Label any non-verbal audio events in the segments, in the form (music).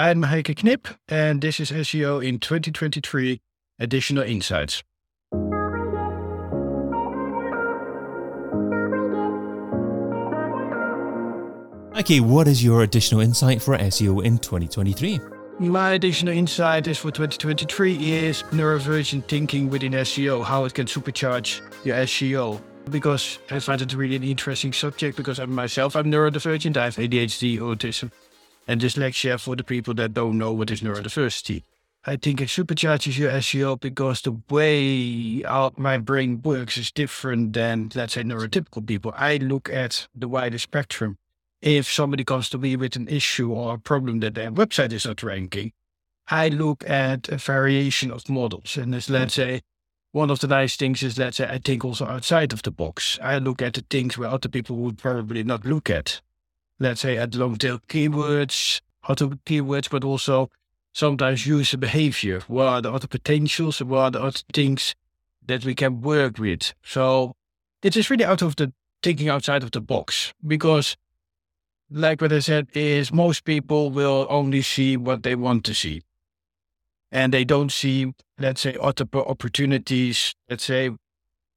I'm Heike Knip, and this is SEO in 2023 Additional Insights. Okay, what is your additional insight for SEO in 2023? My additional insight is for 2023 is neurodivergent thinking within SEO, how it can supercharge your SEO. Because I find it really an interesting subject because I myself I'm neurodivergent, I have ADHD, autism, and dyslexia for the people that don't know what is neurodiversity. I think it supercharges your SEO because the way our, my brain works is different than, let's say, neurotypical people. I look at the wider spectrum if somebody comes to me with an issue or a problem that their website is not ranking, I look at a variation of models. And as let's say, one of the nice things is, let's say, I think also outside of the box. I look at the things where other people would probably not look at. Let's say at long tail keywords, other keywords, but also sometimes user behavior. What are the other potentials what are the other things that we can work with? So it is really out of the thinking outside of the box because like what I said, is most people will only see what they want to see. And they don't see, let's say, other opportunities. Let's say,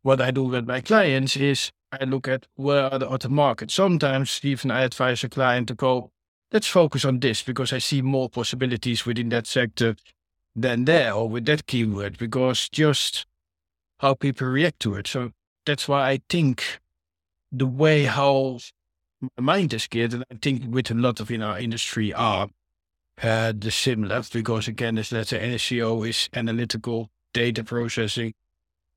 what I do with my clients is I look at where are the other markets. Sometimes even I advise a client to go, let's focus on this because I see more possibilities within that sector than there or with that keyword because just how people react to it. So that's why I think the way how my mind is geared, and I think with a lot of in our industry are uh, the similar because again, let's say SEO is analytical data processing.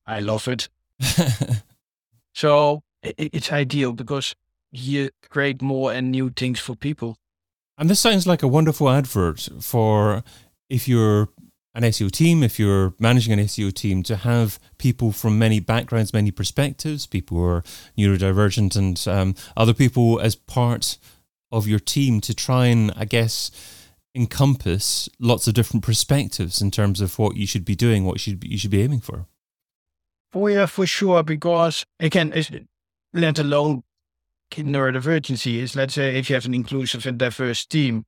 I love it. (laughs) so it, it's ideal because you create more and new things for people. And this sounds like a wonderful advert for if you're an SEO team, if you're managing an SEO team, to have people from many backgrounds, many perspectives, people who are neurodivergent and um, other people as part of your team to try and, I guess, encompass lots of different perspectives in terms of what you should be doing, what you should be, you should be aiming for. Oh yeah, for sure. Because again, let alone neurodivergency is let's say if you have an inclusive and diverse team,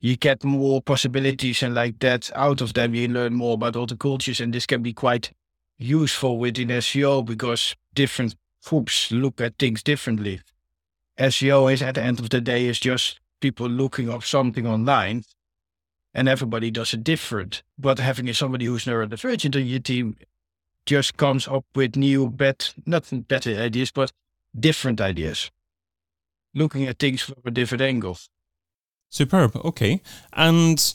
you get more possibilities and like that out of them. You learn more about all the cultures, and this can be quite useful within SEO because different groups look at things differently. SEO is at the end of the day is just people looking up something online, and everybody does it different. But having somebody who's neurodivergent on your team just comes up with new, better, not better ideas, but different ideas, looking at things from a different angle. Superb. Okay. And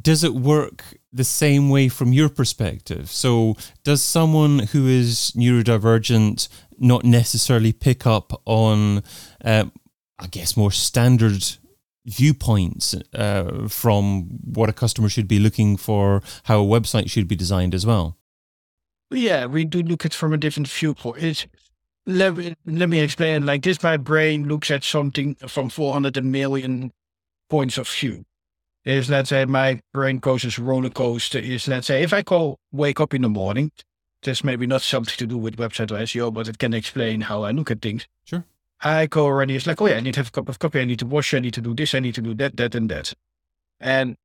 does it work the same way from your perspective? So, does someone who is neurodivergent not necessarily pick up on, uh, I guess, more standard viewpoints uh, from what a customer should be looking for, how a website should be designed as well? Yeah, we do look at from a different viewpoint. It's, let, me, let me explain like this. My brain looks at something from 400 million points of view. Is let's say my brain goes as roller coaster. Is let's say if I go wake up in the morning, this maybe not something to do with website or SEO, but it can explain how I look at things. Sure. I go already. It's like, oh yeah, I need to have a cup of coffee. I need to wash. I need to do this. I need to do that, that, and that. And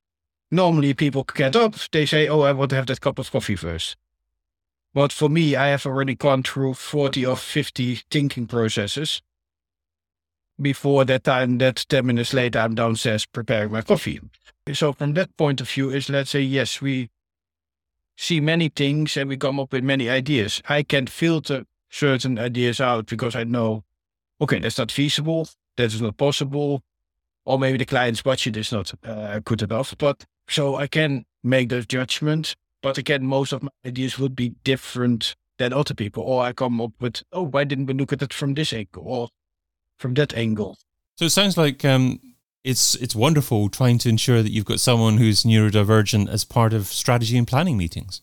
normally people get up. They say, oh, I want to have that cup of coffee first. But for me, I have already gone through 40 or 50 thinking processes before that time that 10 minutes later I'm downstairs preparing my coffee. So from that point of view is let's say, yes, we see many things and we come up with many ideas. I can filter certain ideas out because I know, okay, that's not feasible. That is not possible. Or maybe the client's budget is not uh, good enough. But so I can make those judgments. But again, most of my ideas would be different than other people. Or I come up with, oh, why didn't we look at it from this angle? Or from that angle. So it sounds like um, it's it's wonderful trying to ensure that you've got someone who's neurodivergent as part of strategy and planning meetings.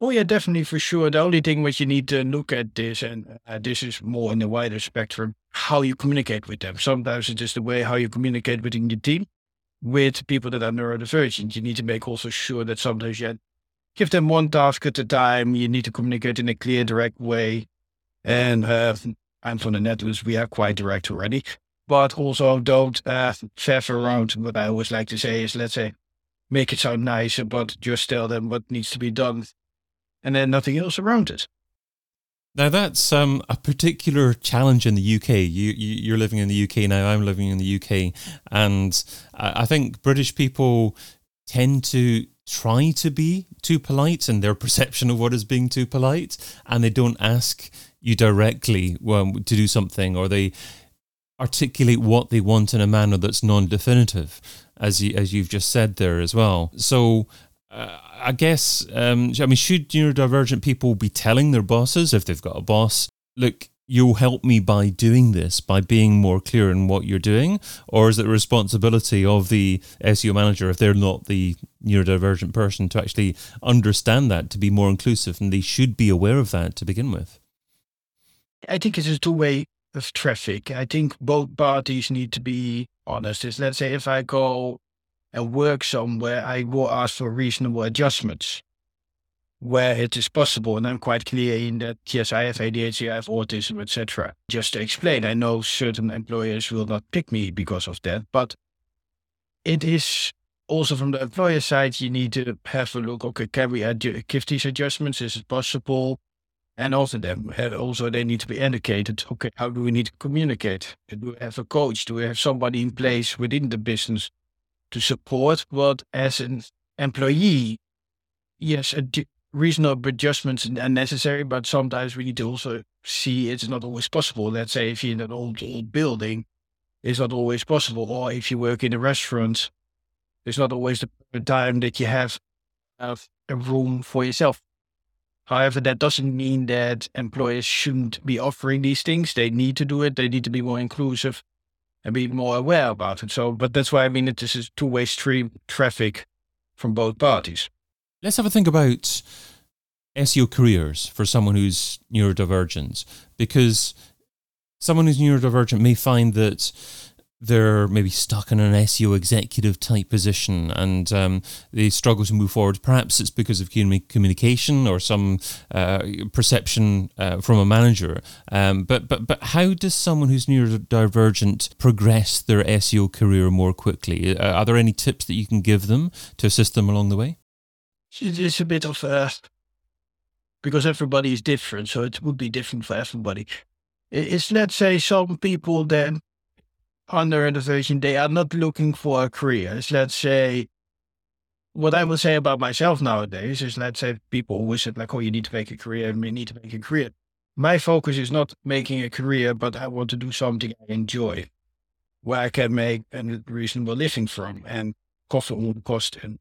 Oh yeah, definitely for sure. The only thing which you need to look at this, and uh, this is more in the wider spectrum, how you communicate with them. Sometimes it's just the way how you communicate within your team with people that are neurodivergent. You need to make also sure that sometimes you give them one task at a time. You need to communicate in a clear, direct way, and uh, I'm from the Netherlands. We are quite direct already. but also don't uh, faff around. What I always like to say is, let's say, make it sound nicer, but just tell them what needs to be done, and then nothing else around it. Now that's um, a particular challenge in the UK. You, you are living in the UK now. I'm living in the UK, and I think British people tend to try to be too polite and their (laughs) perception of what is being too polite, and they don't ask you directly well, to do something, or they articulate what they want in a manner that's non-definitive, as you as you've just said there as well. So. Uh, I guess um, I mean, should neurodivergent people be telling their bosses if they've got a boss, look, you'll help me by doing this, by being more clear in what you're doing? Or is it the responsibility of the SEO manager, if they're not the neurodivergent person, to actually understand that, to be more inclusive? And they should be aware of that to begin with. I think it's a two way of traffic. I think both parties need to be honest. Let's say if I go and work somewhere, I will ask for reasonable adjustments where it is possible. And I'm quite clear in that, yes, I have ADHD, I have autism, etc. Just to explain, I know certain employers will not pick me because of that, but it is also from the employer side, you need to have a look, okay, can we adju- give these adjustments? Is it possible? And also them, also they need to be educated. Okay, how do we need to communicate? Do we have a coach? Do we have somebody in place within the business to support? But as an employee, yes, reasonable adjustments are necessary, but sometimes we need to also see it's not always possible. Let's say if you're in an old, old building, it's not always possible. Or if you work in a restaurant, it's not always the time that you have, a room for yourself. However, that doesn't mean that employers shouldn't be offering these things. They need to do it. They need to be more inclusive and be more aware about it. So, but that's why I mean it, this is two-way stream traffic from both parties. Let's have a think about SEO careers for someone who's neurodivergent, because someone who's neurodivergent may find that they're maybe stuck in an SEO executive type position and um, they struggle to move forward. Perhaps it's because of communication or some uh, perception uh, from a manager. Um, but but but how does someone who's neurodivergent progress their SEO career more quickly? Uh, are there any tips that you can give them to assist them along the way? It's a bit of a because everybody is different, so it would be different for everybody. It's let's say some people then under innovation, they are not looking for a career. It's, let's say, what I will say about myself nowadays is, let's say, people always said like, oh, you need to make a career and we need to make a career. My focus is not making a career, but I want to do something I enjoy, where I can make a reasonable living from and cover all cost. And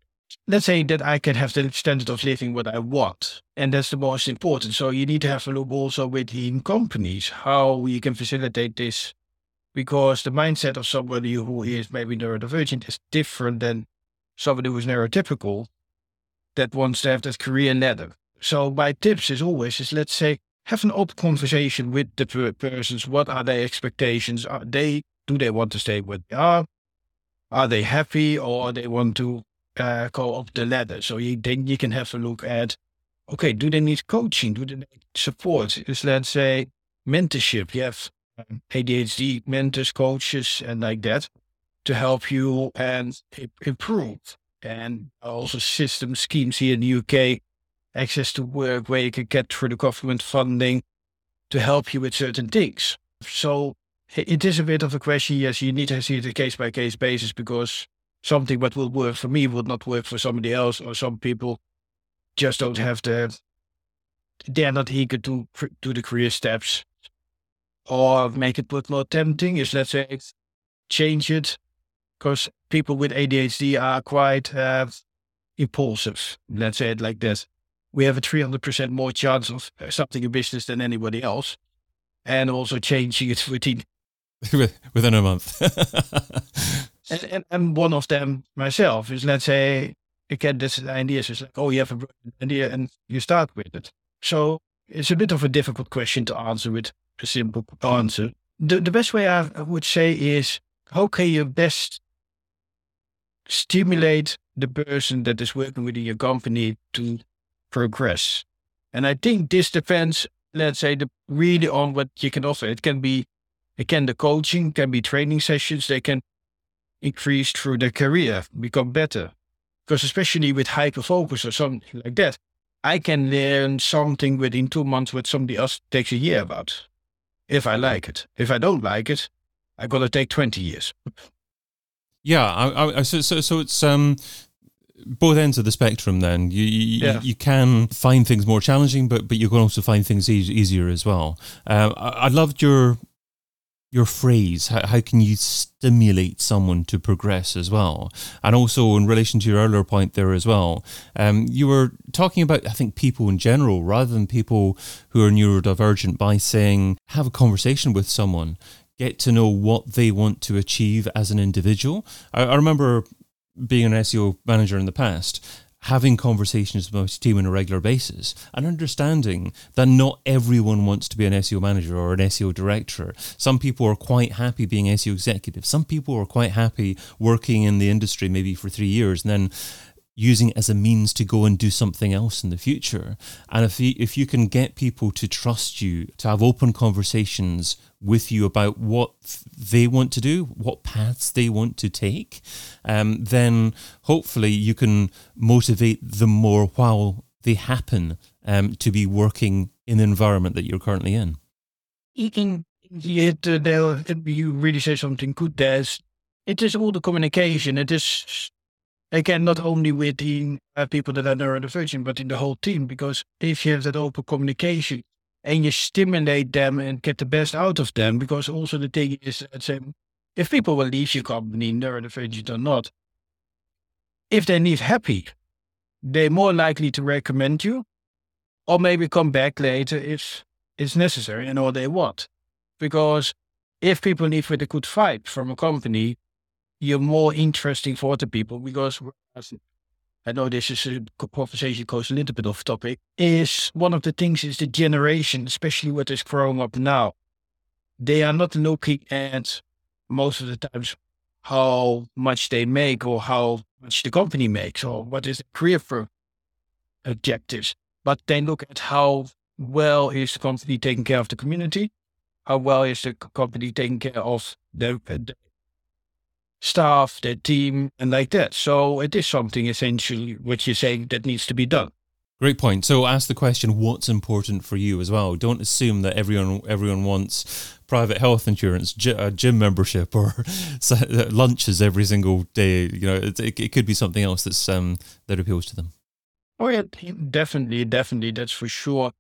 let's say that I can have the standard of living what I want. And that's the most important. So you need to have a look also within companies, how you can facilitate this because the mindset of somebody who is maybe neurodivergent is different than somebody who is neurotypical that wants to have that career ladder. So my tips is always is let's say have an open conversation with the persons. What are their expectations? Are they do they want to stay where they are? Are they happy or they want to uh, go up the ladder? So you, then you can have a look at okay, do they need coaching? Do they need support? Is let's say mentorship? You have ADHD mentors, coaches, and like that to help you and improve. And also system schemes here in the UK, access to work where you can get through the government funding to help you with certain things. So it is a bit of a question. Yes, you need to see it a case by case basis because something that will work for me would not work for somebody else, or some people just don't have the, they're not eager to do the career steps or make it look more tempting is let's say change it because people with ADHD are quite uh, impulsive. Let's say it like this. We have a 300% more chance of something in business than anybody else. And also changing it (laughs) within (laughs) within a month. (laughs) and, and, and one of them myself is let's say again this idea is like, oh you have a idea and you start with it. So it's a bit of a difficult question to answer with a simple answer. The, the best way I would say is how can you best stimulate the person that is working within your company to progress? And I think this depends, let's say, the, really on what you can offer. It can be again, the coaching can be training sessions. They can increase through their career, become better. Because especially with hyper focus or something like that, I can learn something within two months what somebody else takes a year about. If I like it. If I don't like it, I gotta take twenty years. Yeah, I, I, so, so so it's um both ends of the spectrum. Then you you, yeah. you can find things more challenging, but but you can also find things e- easier as well. Uh, I, I loved your your phrase how, how can you stimulate someone to progress as well and also in relation to your earlier point there as well um, you were talking about i think people in general rather than people who are neurodivergent by saying have a conversation with someone get to know what they want to achieve as an individual. I, I remember being an SEO manager in the past, having conversations with my team on a regular basis and understanding that not everyone wants to be an SEO manager or an SEO director. Some people are quite happy being SEO executive. Some people are quite happy working in the industry maybe for three years and then using it as a means to go and do something else in the future. And if you, if you can get people to trust you, to have open conversations with you about what they want to do, what paths they want to take, um, then hopefully you can motivate them more while they happen um, to be working in the environment that you're currently in. It, uh, you really say something good. there. it is all the communication. It is again, not only with the uh, people that are neurodivergent, but in the whole team. Because if you have that open communication and you stimulate them and get the best out of them, because also the thing is, let's say, um, if people will leave your company, neurodivergent or not, if they leave happy, they're more likely to recommend you or maybe come back later if it's necessary and all they want. Because if people leave with a good vibe from a company, you're more interesting for other people because I know this is a conversation goes a little bit off topic. Is one of the things is the generation, especially what is growing up now. They are not looking at most of the times how much they make or how much the company makes or what is the career for objectives, but they look at how well is the company taking care of the community, how well is the company taking care of the, the staff, their team, and like that. So it is something essentially which you're saying that needs to be done. Great point. So ask the question: What's important for you as well? Don't assume that everyone everyone wants private health insurance, gym membership, or (laughs) lunches every single day. You know, it, it could be something else that's um, that appeals to them. Oh yeah, definitely, definitely, that's for sure.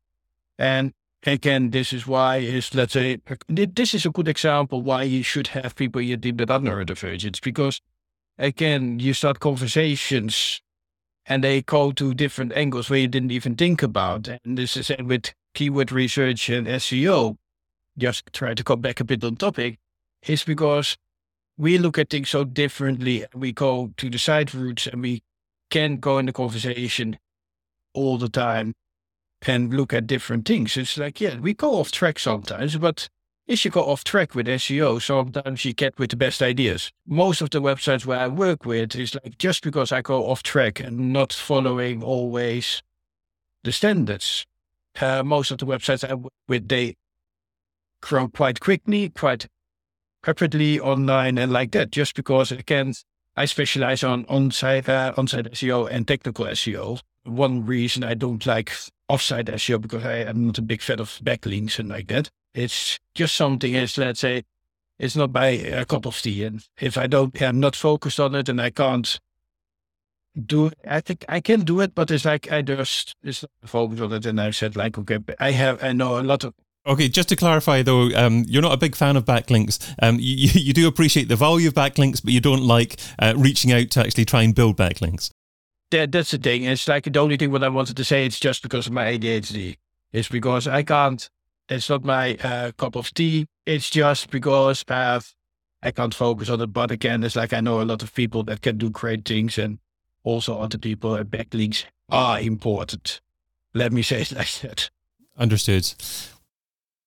And again, this is why is let's say this is a good example why you should have people you that are neurodivergent because again, you start conversations and they go to different angles where you didn't even think about. And this is with keyword research and SEO. Just try to come back a bit on topic, is because we look at things so differently. We go to the side routes and we can go in the conversation all the time and look at different things. It's like, yeah, we go off track sometimes, but if you go off track with SEO, sometimes you get with the best ideas. Most of the websites where I work with is like just because I go off track and not following always the standards. Uh, most of the websites I work with, they grow quite quickly, quite rapidly online and like that, just because again, I specialize on on-site, uh, on-site SEO and technical SEO. One reason I don't like offsite SEO because I am not a big fan of backlinks and like that. It's just something is, let's say, it's not by a cup of tea. And if I don't, I'm not focused on it and I can't do it, I think I can do it, but it's like I just, it's not focused on it. And I said like, okay, I have, I know a lot of, Okay, just to clarify though, um, you're not a big fan of backlinks. Um, you, (laughs) you do appreciate the value of backlinks, but you don't like uh, reaching out to actually try and build backlinks that, that's the thing. It's like the only thing what I wanted to say. It's just because of my ADHD. It's because I can't. It's not my uh, cup of tea. It's just because I have. I can't focus on it. But again, it's like I know a lot of people that can do great things, and also other people. And backlinks are important. Let me say it (laughs) like that. Understood.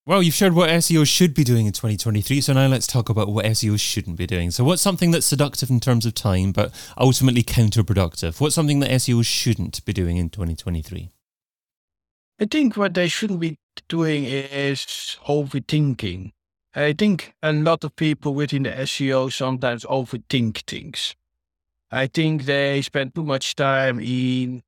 Well, you've shared what SEO should be doing in 2023, so now let's talk about what SEO shouldn't be doing. So, what's something that's seductive in terms of time, but ultimately counterproductive? What's something that SEO shouldn't be doing in 2023? I think what they shouldn't be doing is overthinking. I think a lot of people within the SEO sometimes overthink things. I think they spend too much time in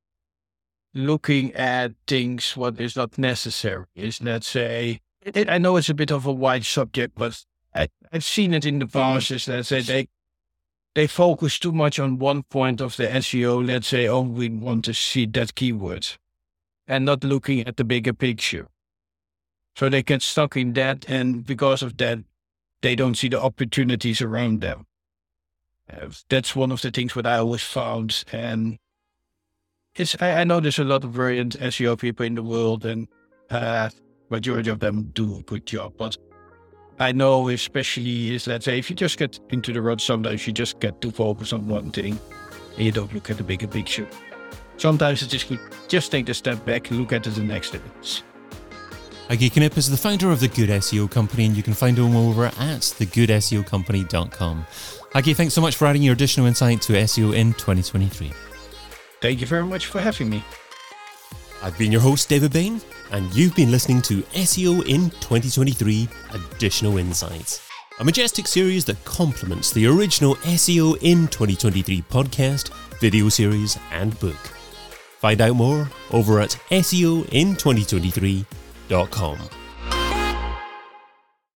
looking at things what is not necessary. Is let's say it, I know it's a bit of a wide subject, but I, have seen it in the past. Is let's say they they focus too much on one point of the SEO. Let's say, oh, we want to see that keyword, and not looking at the bigger picture. So they get stuck in that, and because of that, they don't see the opportunities around them. Uh, that's one of the things that I always found, and it's I, I, know there's a lot of brilliant SEO people in the world, and uh, majority of them do a good job. But I know, especially is let's say if you just get into the rut, sometimes you just get too focused on one thing, and you don't look at the bigger picture. Sometimes it's just good just take a step back, and look at the next things. Heike Knip is the founder of the Good SEO Company, and you can find him over at thegoodseocompany.com. Heike, thanks so much for adding your additional insight to SEO in 2023. Thank you very much for having me. I've been your host, David Bain, and you've been listening to SEO in 2023 Additional Insights, a majestic series that complements the original SEO in 2023 podcast, video series, and book. Find out more over at SEOin2023.com.